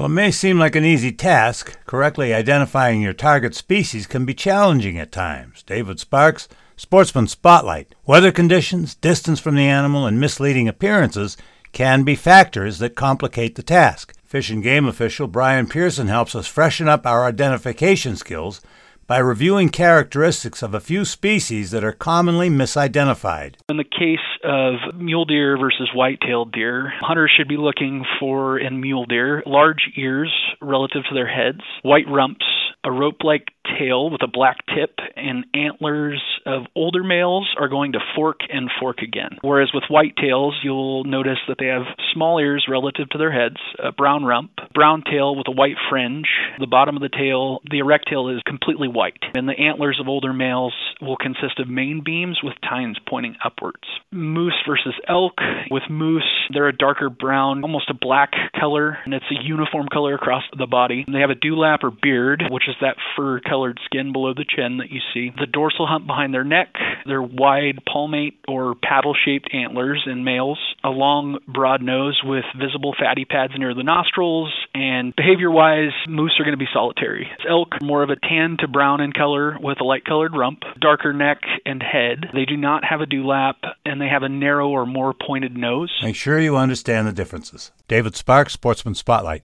Well, it may seem like an easy task. Correctly identifying your target species can be challenging at times. David Sparks, Sportsman Spotlight. Weather conditions, distance from the animal, and misleading appearances can be factors that complicate the task. Fish and Game official Brian Pearson helps us freshen up our identification skills by reviewing characteristics of a few species that are commonly misidentified. In the case of mule deer versus white-tailed deer, hunters should be looking for in mule deer large ears relative to their heads, white rumps, a rope-like tail with a black tip, and antlers of older males are going to fork and fork again. Whereas with white tails, you'll notice that they have small ears relative to their heads, a brown rump, brown tail with a white fringe. The bottom of the tail, the erect tail is completely white. And the antlers of older males will consist of main beams with tines pointing upwards. Moose versus elk. With moose, they're a darker brown, almost a black color, and it's a uniform color across the body. They have a dewlap or beard, which is that fur colored skin below the chin that you see. The dorsal hump behind their neck, their wide palmate or paddle shaped antlers in males, a long, broad nose with visible fatty pads near the nostrils, and behavior wise, moose are going to be solitary. Elk, more of a tan to brown in color with a light colored rump, darker neck and head. They do not have a dewlap, and they have a narrow or more pointed nose. Make sure you understand the differences. David Sparks, Sportsman Spotlight.